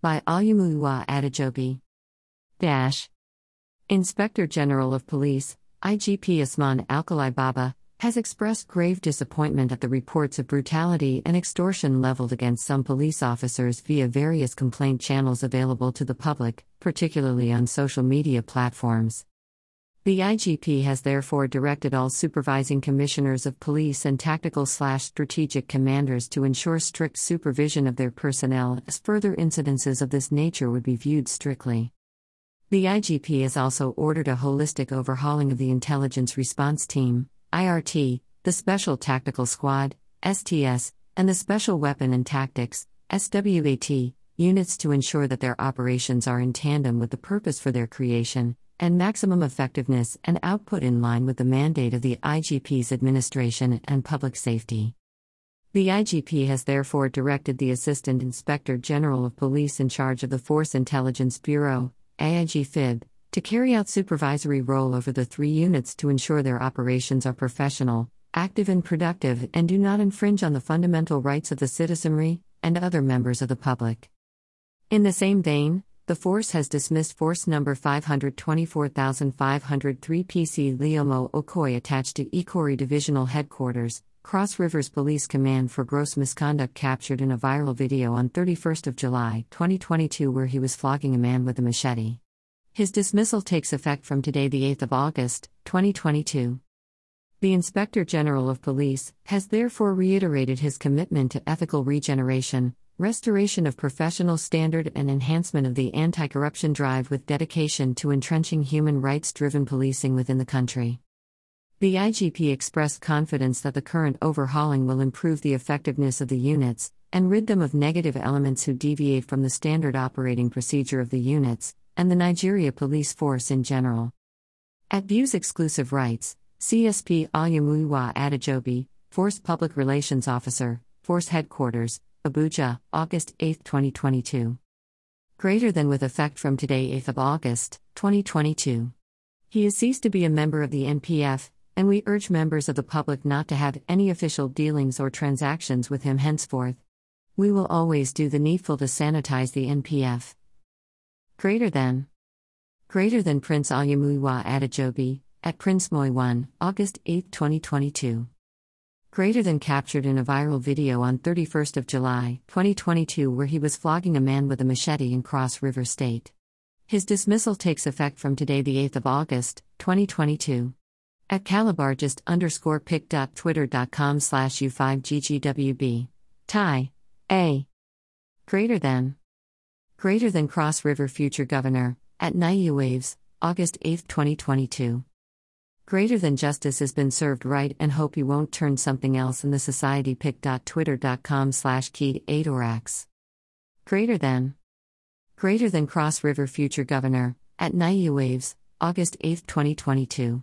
By Olumuyiwa Adejobi. Dash. Inspector General of Police, IGP Usman Alkali Baba, has expressed grave disappointment at the reports of brutality and extortion leveled against some police officers via various complaint channels available to the public, particularly on social media platforms. The IGP has therefore directed all supervising commissioners of police and tactical slash strategic commanders to ensure strict supervision of their personnel as further incidences of this nature would be viewed strictly. The IGP has also ordered a holistic overhauling of the Intelligence Response Team, IRT, the Special Tactical Squad, STS, and the Special Weapon and Tactics, SWAT, units to ensure that their operations are in tandem with the purpose for their creation, and maximum effectiveness and output in line with the mandate of the IGP's administration and public safety. The IGP has therefore directed the Assistant Inspector General of Police in charge of the Force Intelligence Bureau, AIG FIB, to carry out supervisory role over the three units to ensure their operations are professional, active and productive and do not infringe on the fundamental rights of the citizenry and other members of the public. In the same vein, the force has dismissed force number 524503 PC Leomo Okoye attached to Ikori Divisional Headquarters, Cross Rivers Police Command for gross misconduct captured in a viral video on 31st of July 2022 where he was flogging a man with a machete. His dismissal takes effect from today, the 8th of August, 2022. The Inspector General of Police has therefore reiterated his commitment to ethical regeneration, restoration of professional standard, and enhancement of the anti corruption drive with dedication to entrenching human rights driven policing within the country. The IGP expressed confidence that the current overhauling will improve the effectiveness of the units and rid them of negative elements who deviate from the standard operating procedure of the units, and the Nigeria police force in general. At Views Exclusive Rights, CSP Olumuyiwa Adejobi, Force Public Relations Officer, Force Headquarters, Abuja, August 8, 2022. Greater than with effect from today, 8th of August, 2022. He has ceased to be a member of the NPF, and we urge members of the public not to have any official dealings or transactions with him henceforth. We will always do the needful to sanitize the NPF. Greater than. Greater than Prince Olumuyiwa Adejobi, at Prince Moi 1, August 8, 2022. Greater than captured in a viral video on 31st of July, 2022 where he was flogging a man with a machete in Cross River State. His dismissal takes effect from today the 8th of August, 2022. At calabargist underscore pic.twitter.com slash u5ggwb. Tie. A. Greater than. Greater than Cross River Future Governor, at Naiu Waves, August 8, 2022. Greater than justice has been served right and hope you won't turn something else in the society pic.twitter.com slash keyed 8 orax. Greater than. Greater than Cross River Future Governor, at Naiu Waves, August 8, 2022.